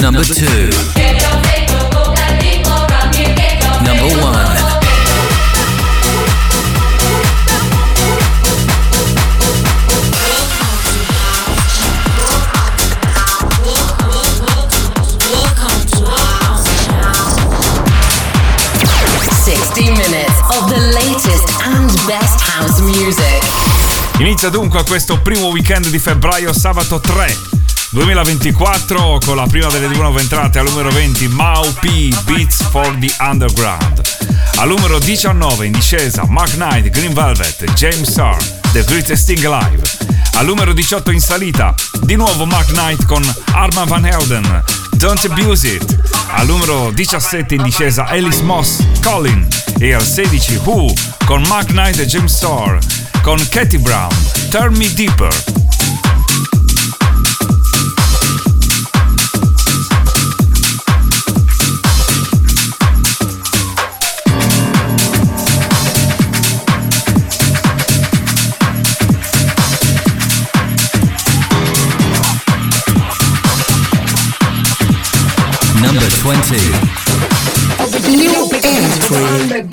Number 2 Number 1 Inizia dunque questo primo weekend di febbraio, sabato 3 2024 con la prima delle nuove entrate al numero 20 Mau P Beats for the Underground. Al numero 19 in discesa Mark Knight, Green Velvet, James Starr, The Greatest Thing Alive. Al numero 18 in salita di nuovo Mark Knight con Arma Van Helden, Don't Abuse It. Al numero 17 in discesa Alice Moss, Colin. E al 16 Who con Mark Knight e James Starr con Katie Brown, Turn Me Deeper. 20. New entry.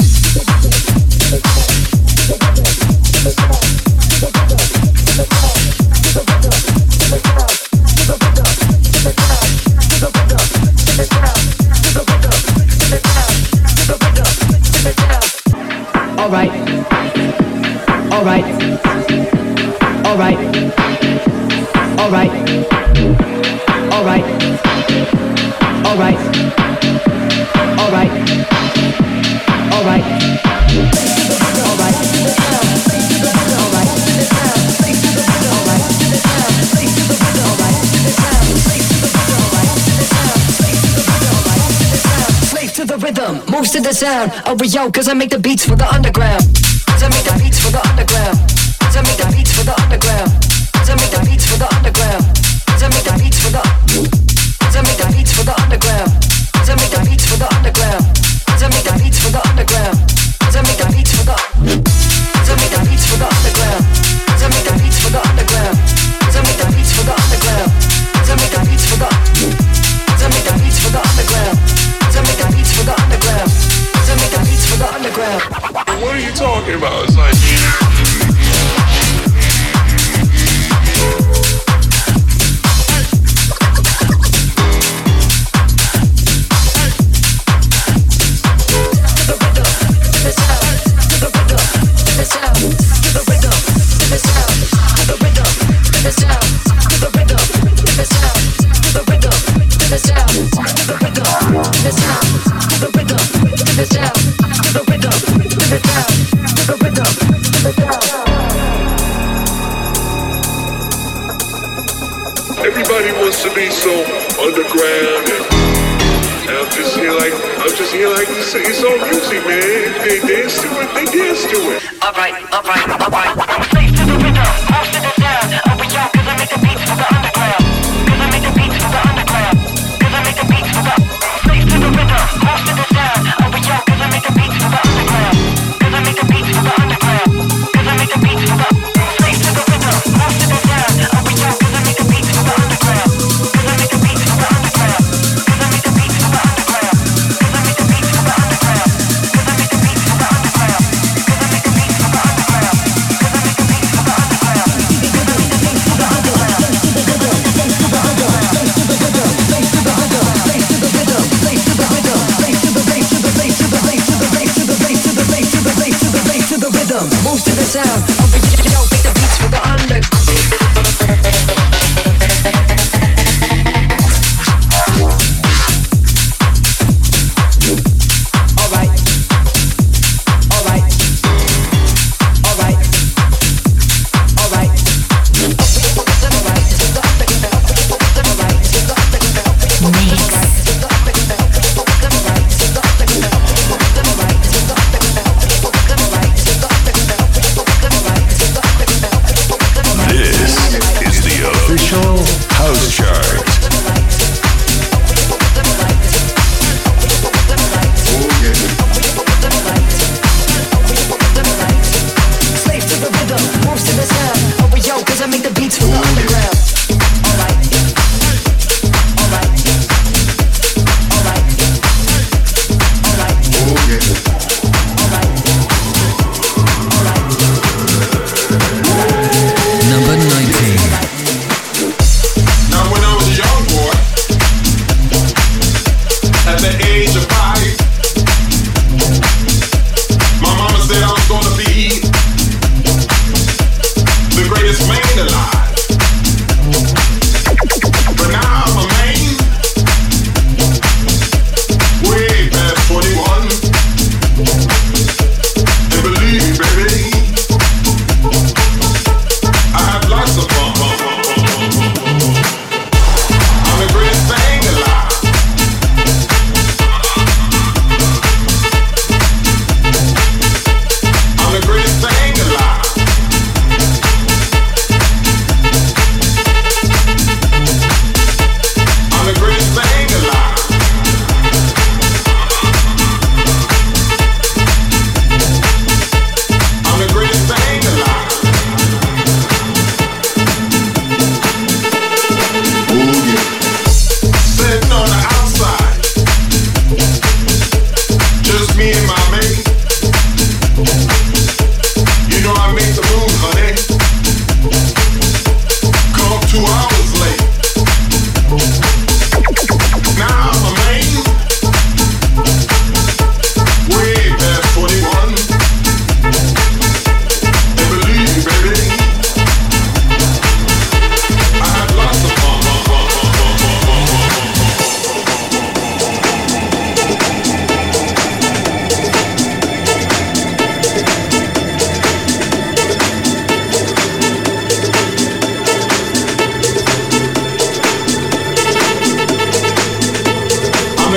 Sound. Oh, yo, cause I make the beats for the underground. Cause I make the beats for the underground. Cause I make the beats for the underground. Cause I make the beats for the underground. Cause I make the beats for the Cause like to say it's all music, man. They dance to it, they dance to it. All right, all right.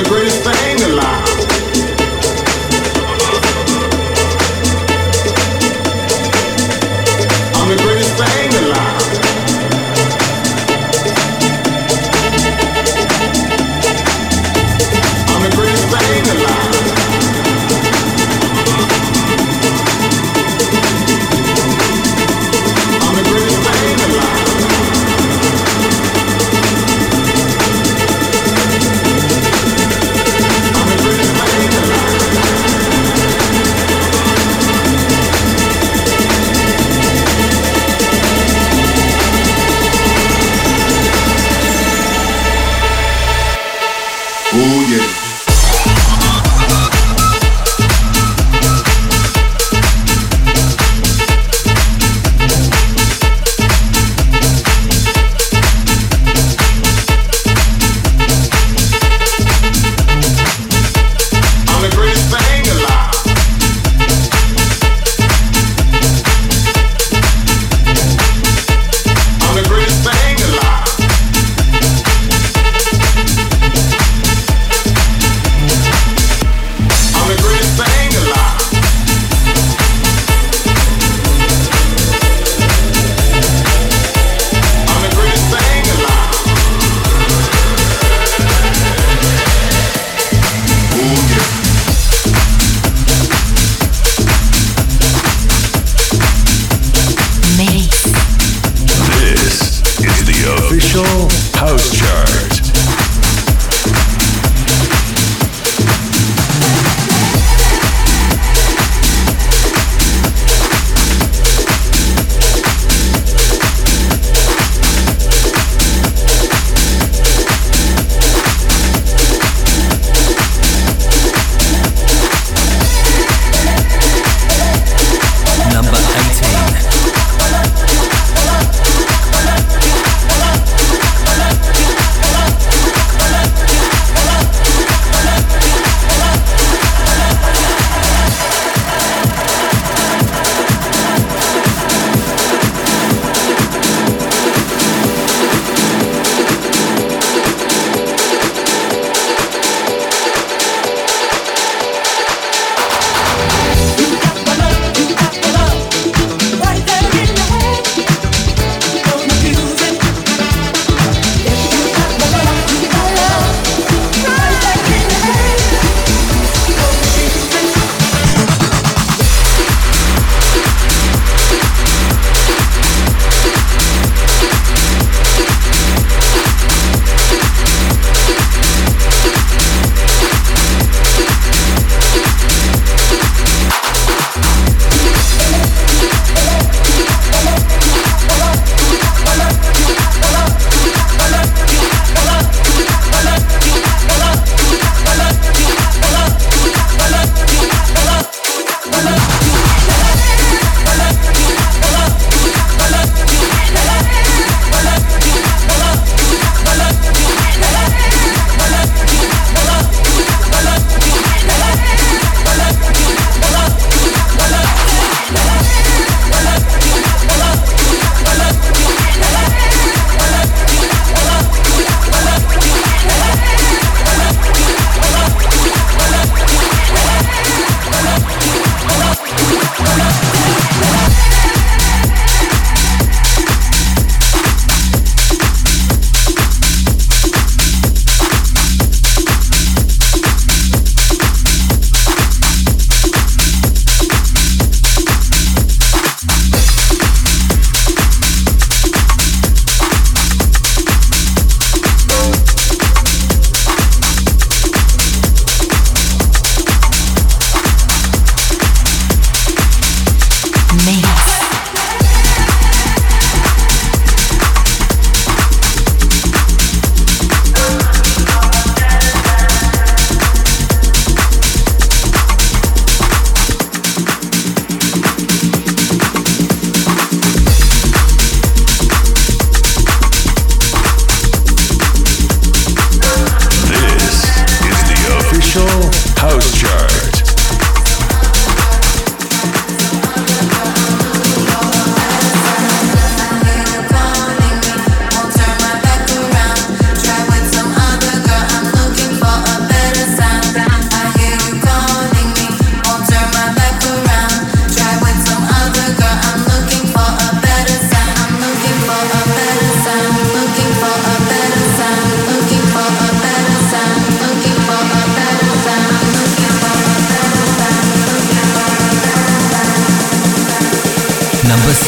the greatest thing.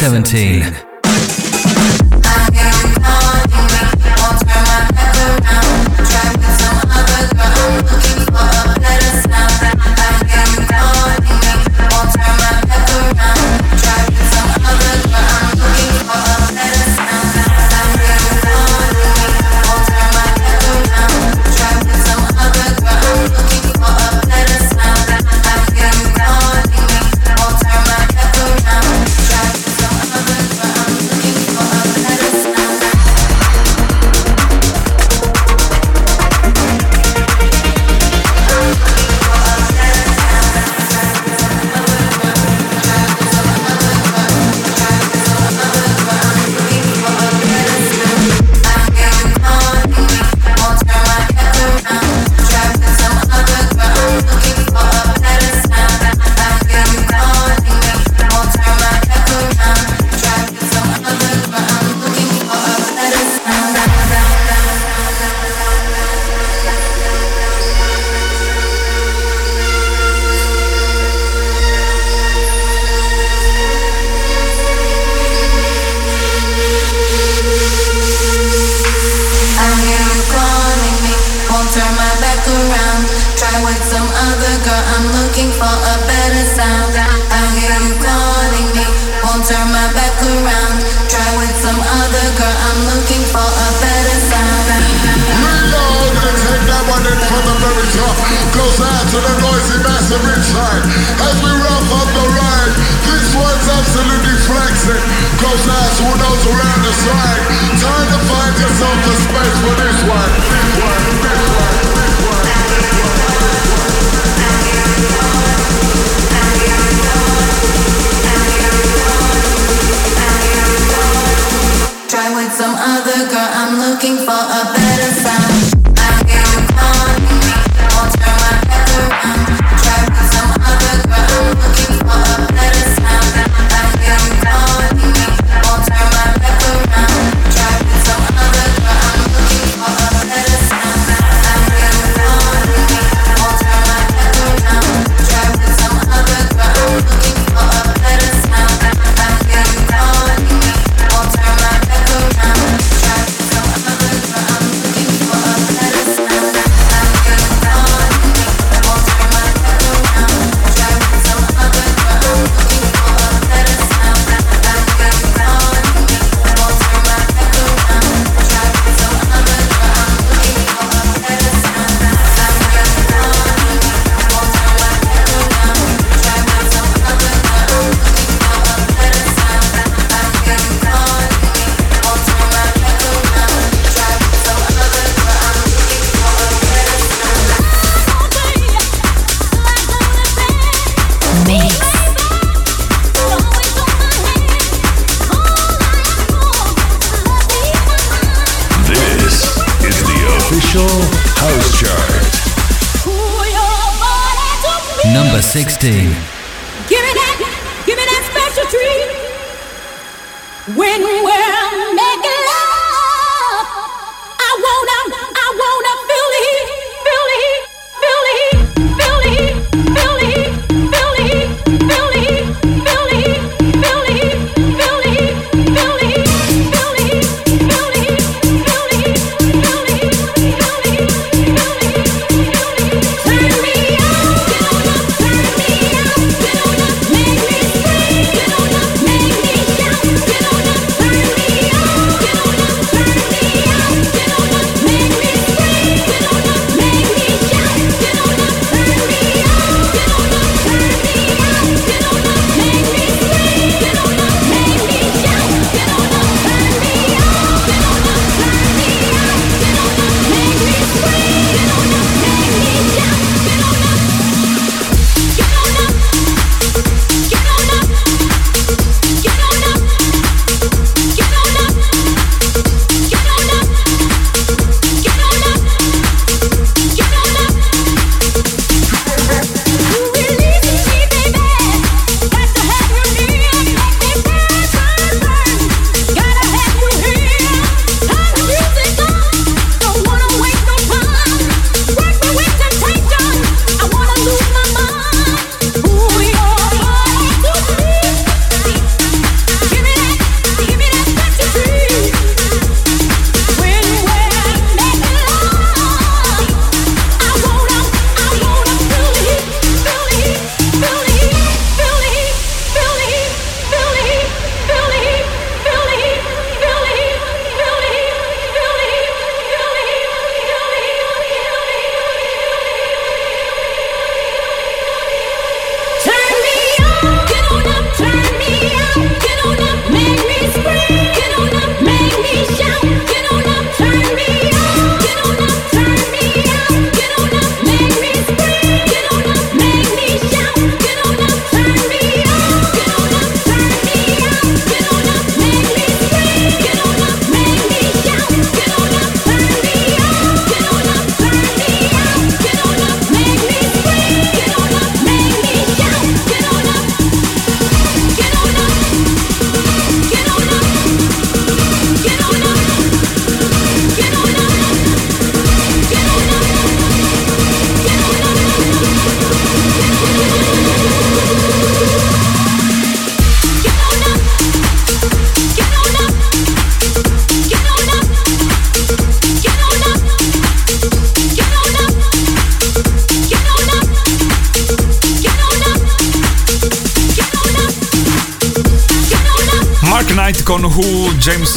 17.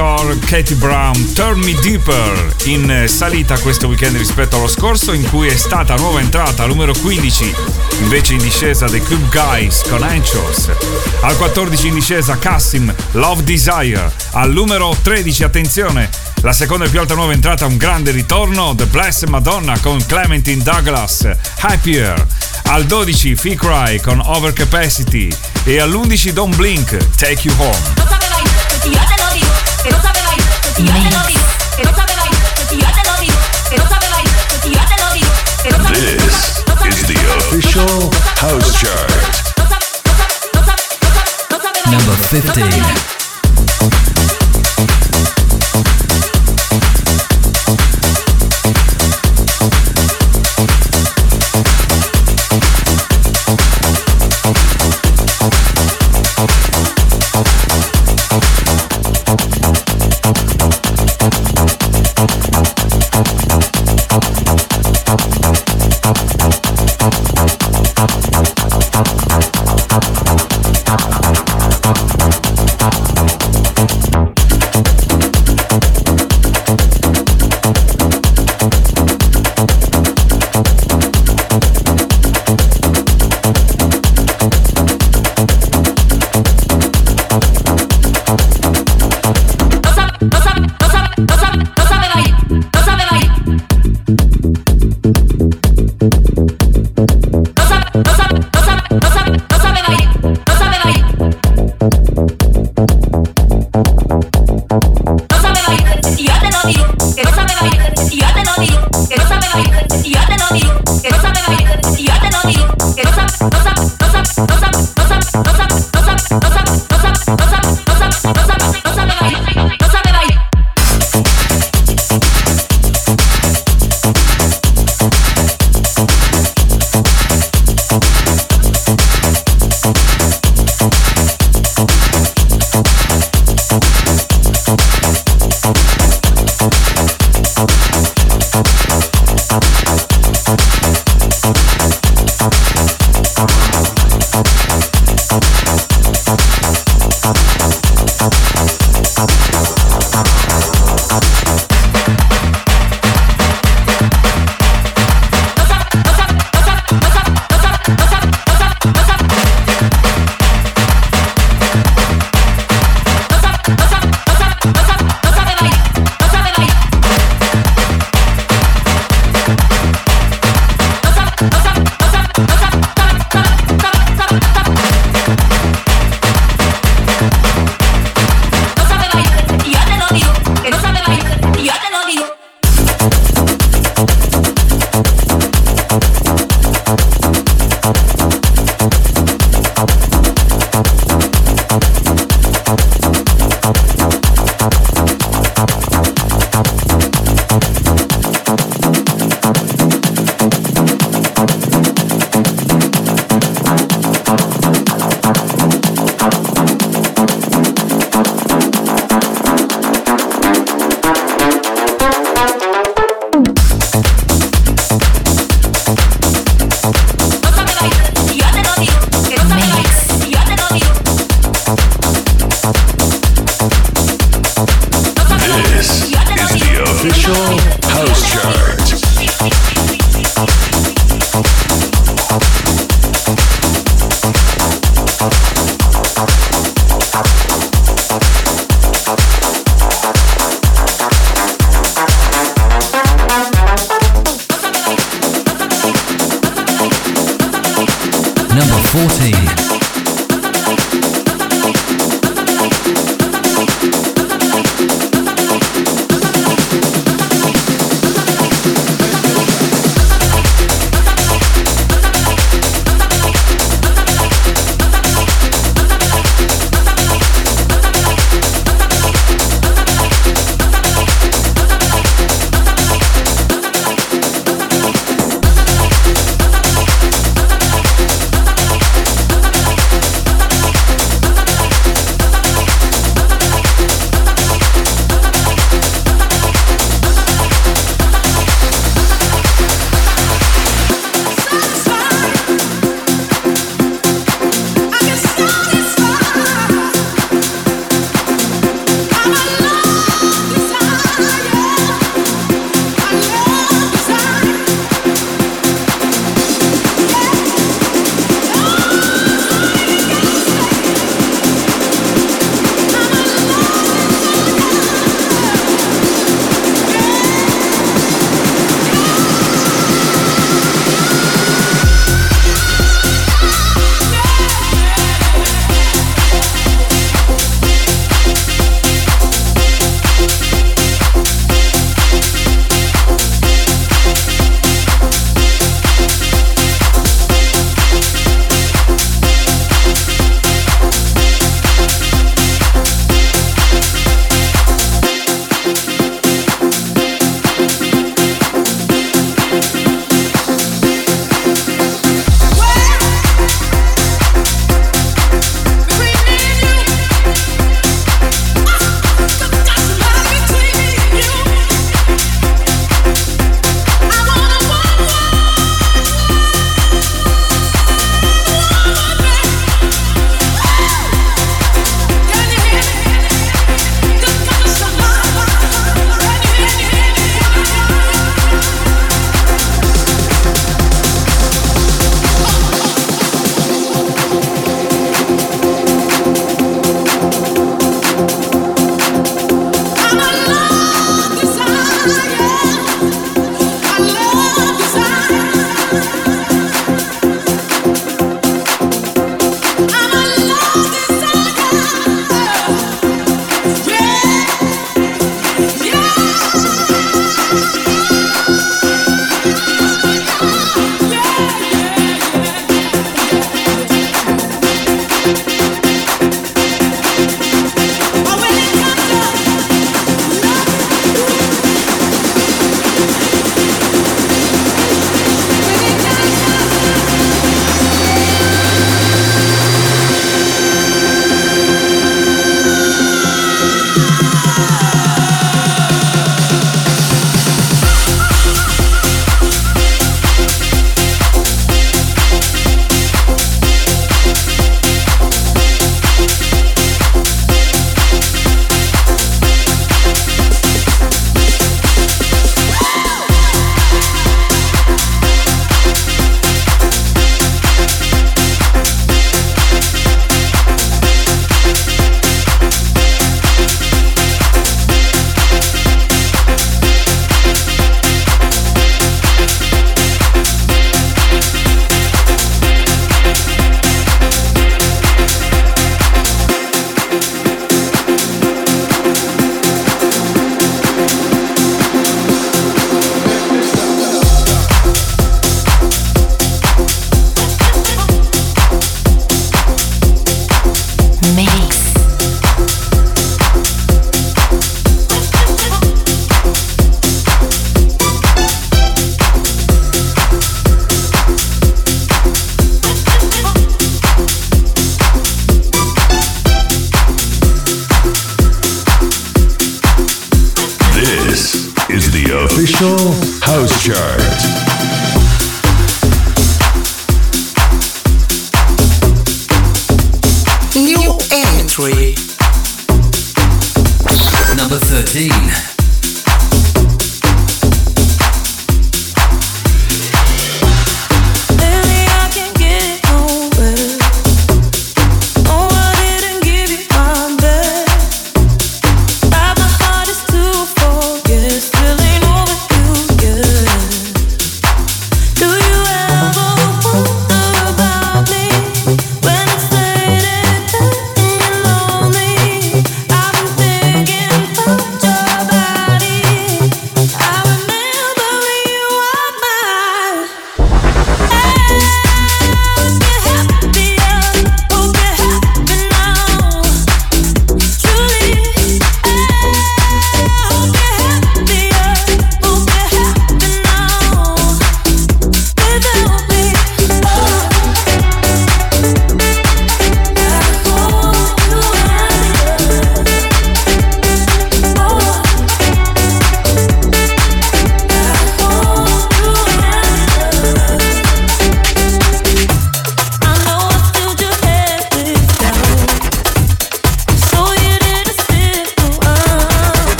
Orr, Katie Brown, Turn Me Deeper in salita questo weekend rispetto allo scorso in cui è stata nuova entrata numero 15 invece in discesa The Club Guys con Anchors al 14 in discesa Cassim Love Desire. Al numero 13 attenzione la seconda e più alta nuova entrata un grande ritorno The Blessed Madonna con Clementine Douglas Happier. Al 12 Fee Cry con Overcapacity. E all'11 Don't Blink Take You Home. House chart. Number 15.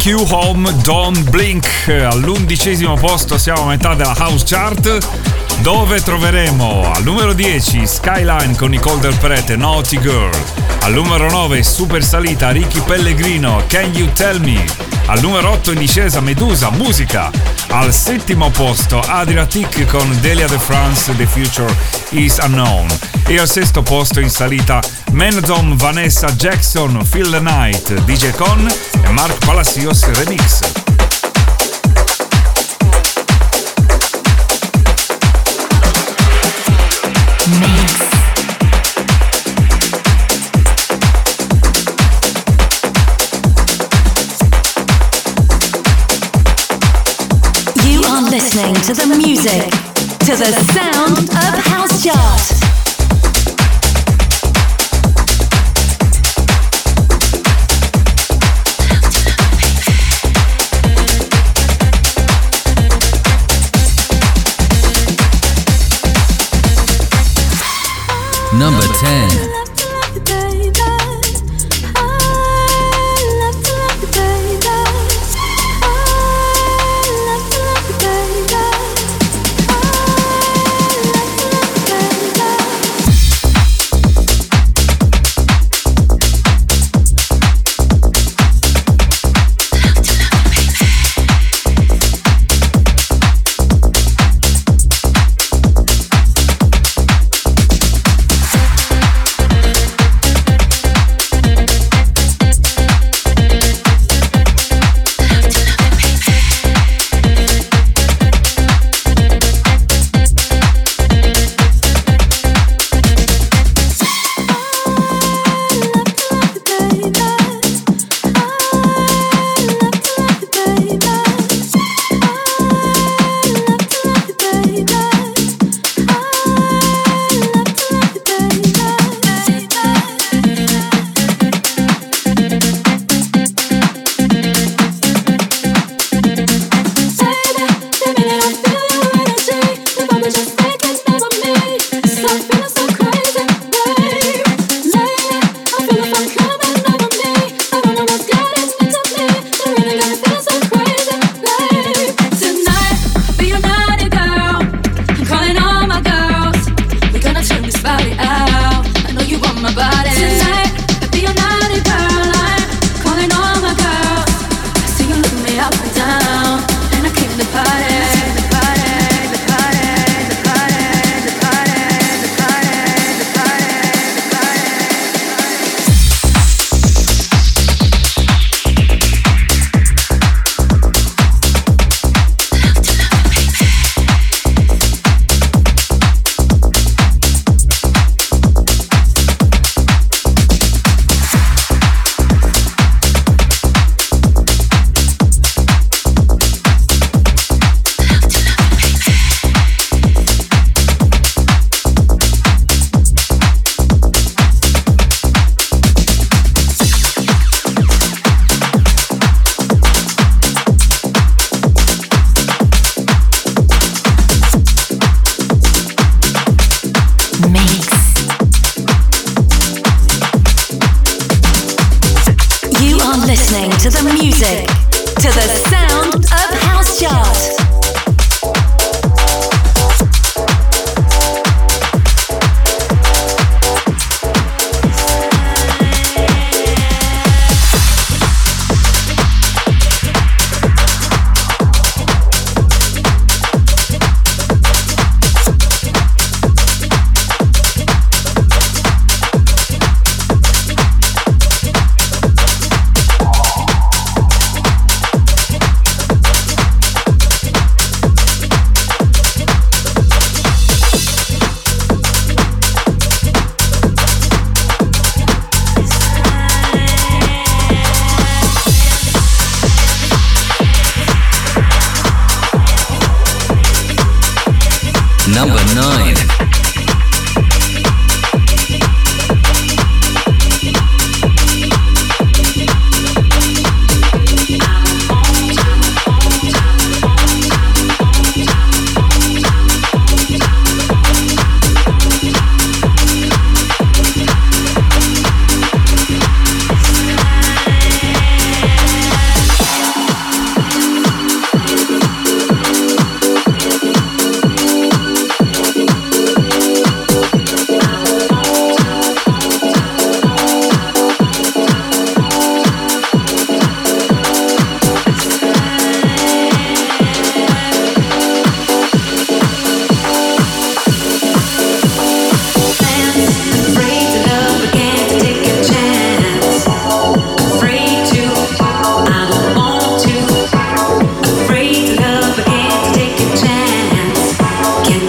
Take You Home, Don't Blink. All'undicesimo posto siamo a metà della House Chart, dove troveremo al numero 10 Skyline con Nicole Del Prete, Naughty Girl. Al numero 9 super salita Ricky Pellegrino, Can You Tell Me? Al numero 8 in discesa Medusa, Musica. Al settimo posto Adriatic con Delia de France, The Future is Unknown. E al sesto posto in salita Menodom, Vanessa Jackson, Phil the Night, DJ Con Mark Palacios Remix. You are listening to the music, to the sound of House Chart.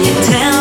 you tell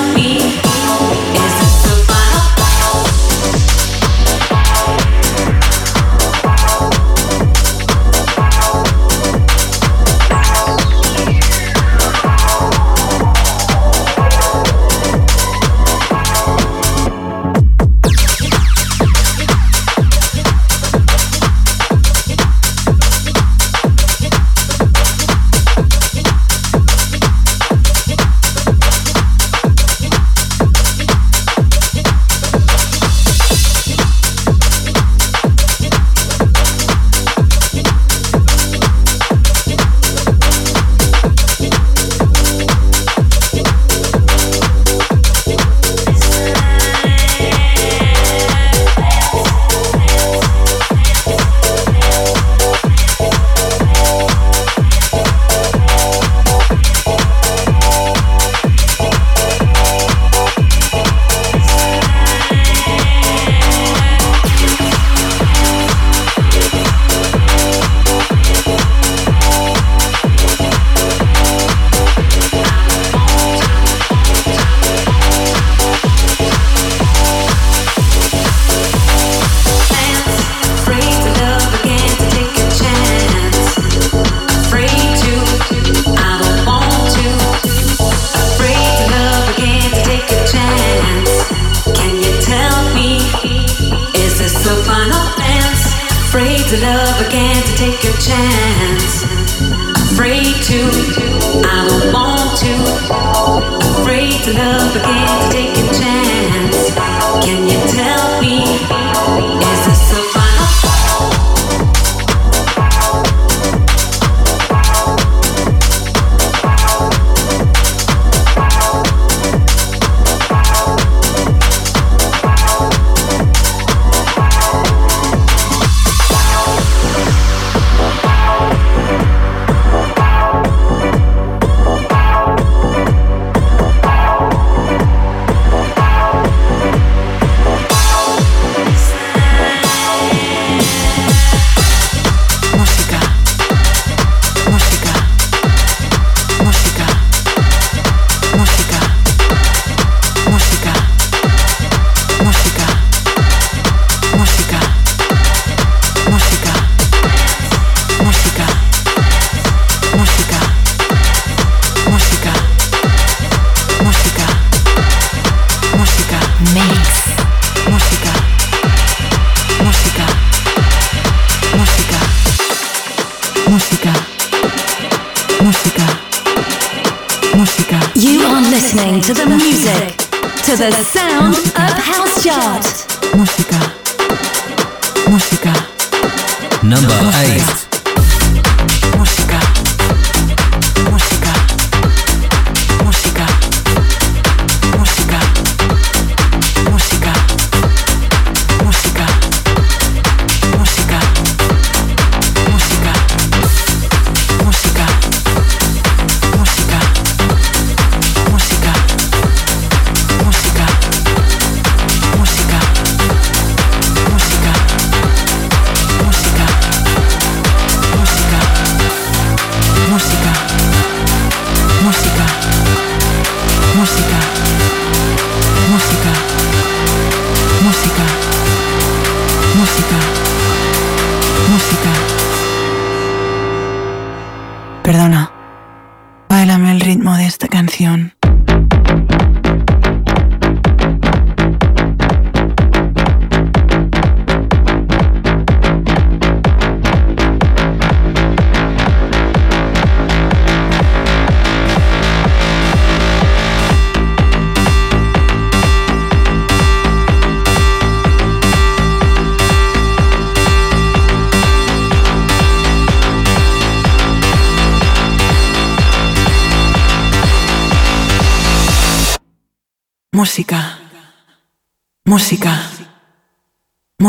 the sound of House Chart.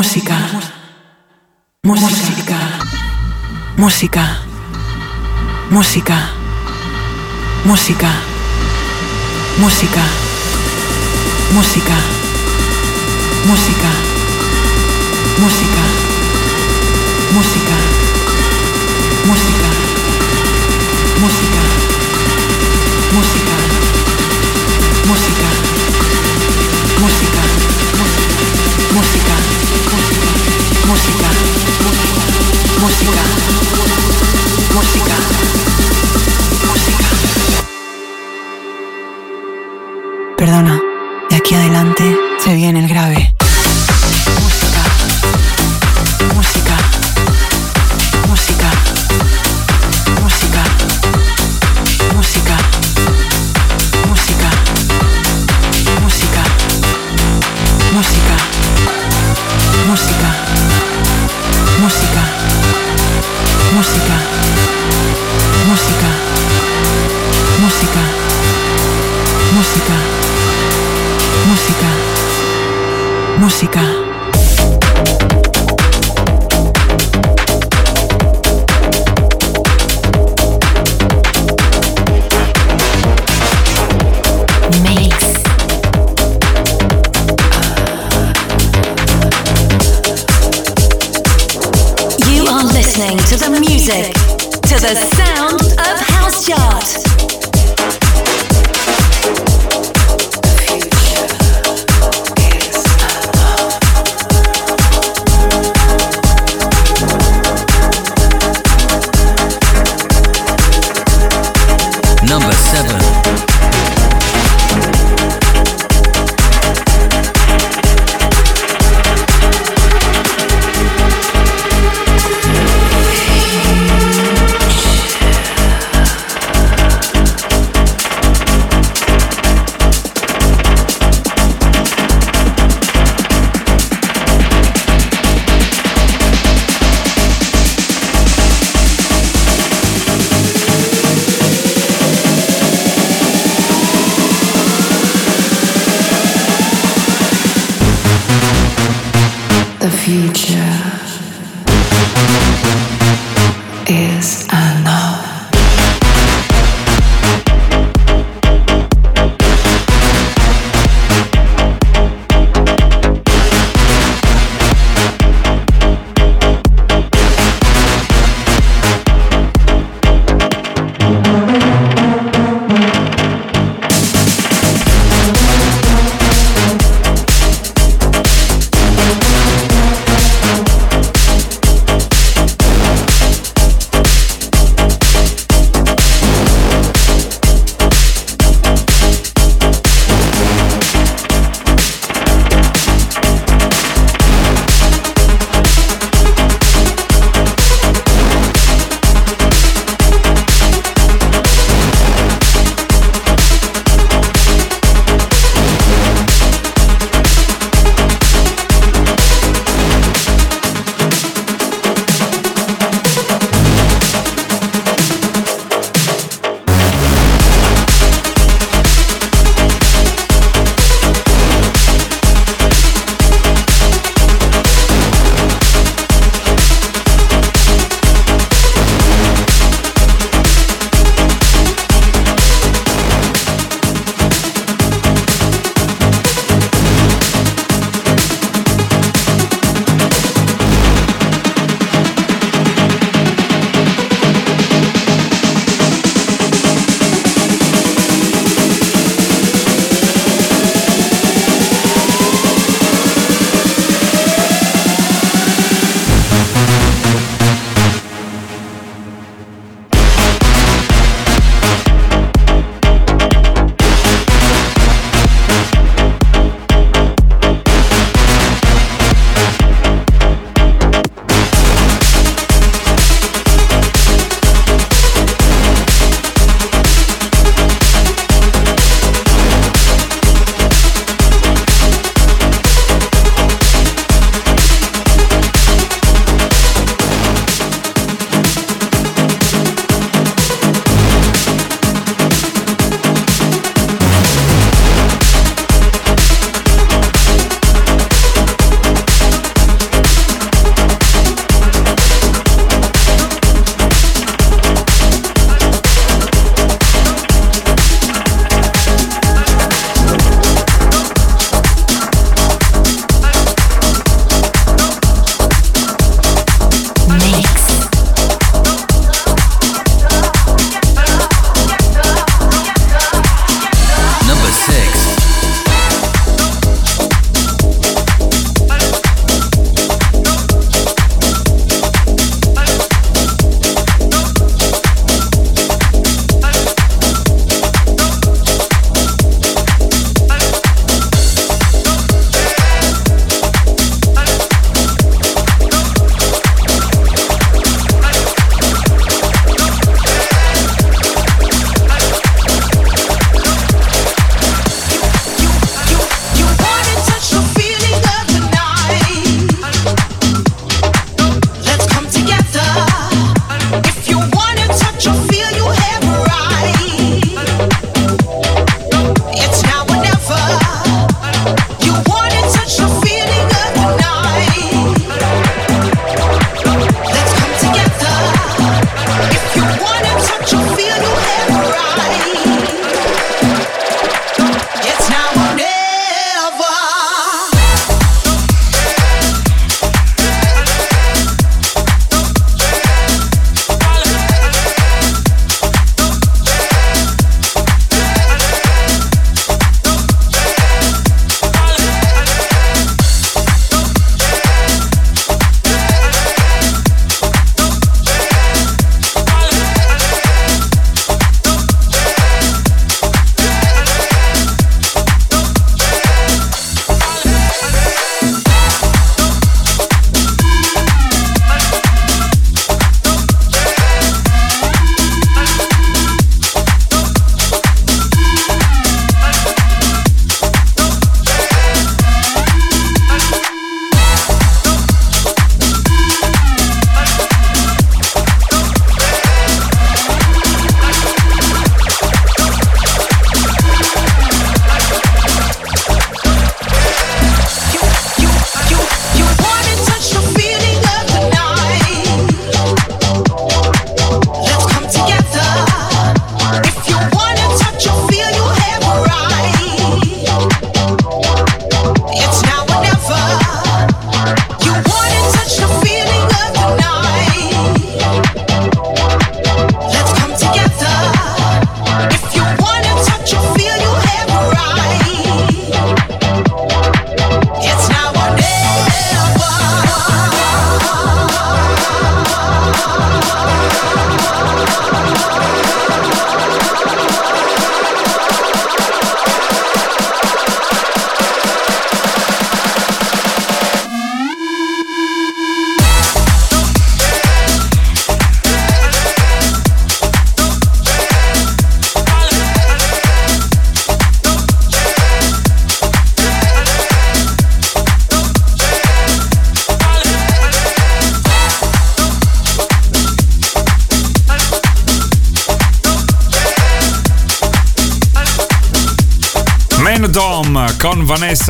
Música.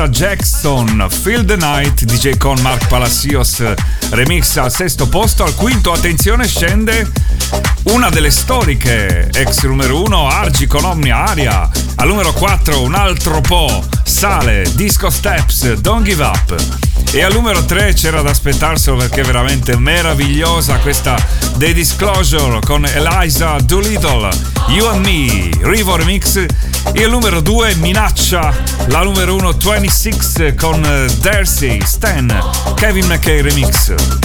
Vanessa Jackson, Feel the Night, DJ con Mark Palacios, remix al sesto posto, al quinto attenzione scende una delle storiche, ex numero uno Argi con Omnia Aria, al numero 4 un altro po', sale Disco Steps, Don't Give Up. E al numero 3 c'era da aspettarselo perché è veramente meravigliosa questa The Disclosure con Eliza Doolittle, You and Me, Rivo Remix. Al numero 2 minaccia la numero 1 26 con Darcy, Stan, Kevin McKay Remix.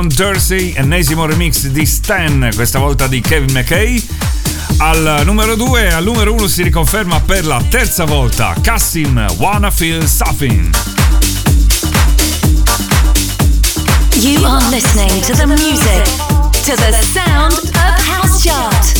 Con Jersey, ennesimo remix di Stan, questa volta di Kevin McKay. Al numero 2 al numero 1 si riconferma per la terza volta Cassim Wanna Feel Something. You are listening to the music, to the sound of House Chart.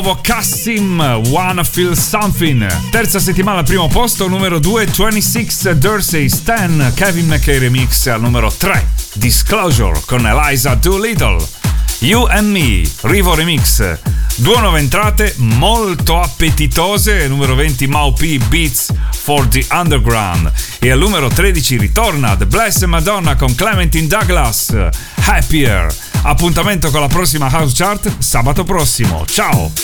Nuovo Cassim, Wanna Feel Something. Terza settimana al primo posto, numero 2, 26 Dursey Stan, Kevin McKay remix al numero 3, Disclosure con Eliza Doolittle. You and Me, Rivo Remix. Due nuove entrate molto appetitose, numero 20 Mau P Beats for the Underground e al numero 13 ritorna The Blessed Madonna con Clementine Douglas, Happier. Appuntamento con la prossima House Chart sabato prossimo. Ciao!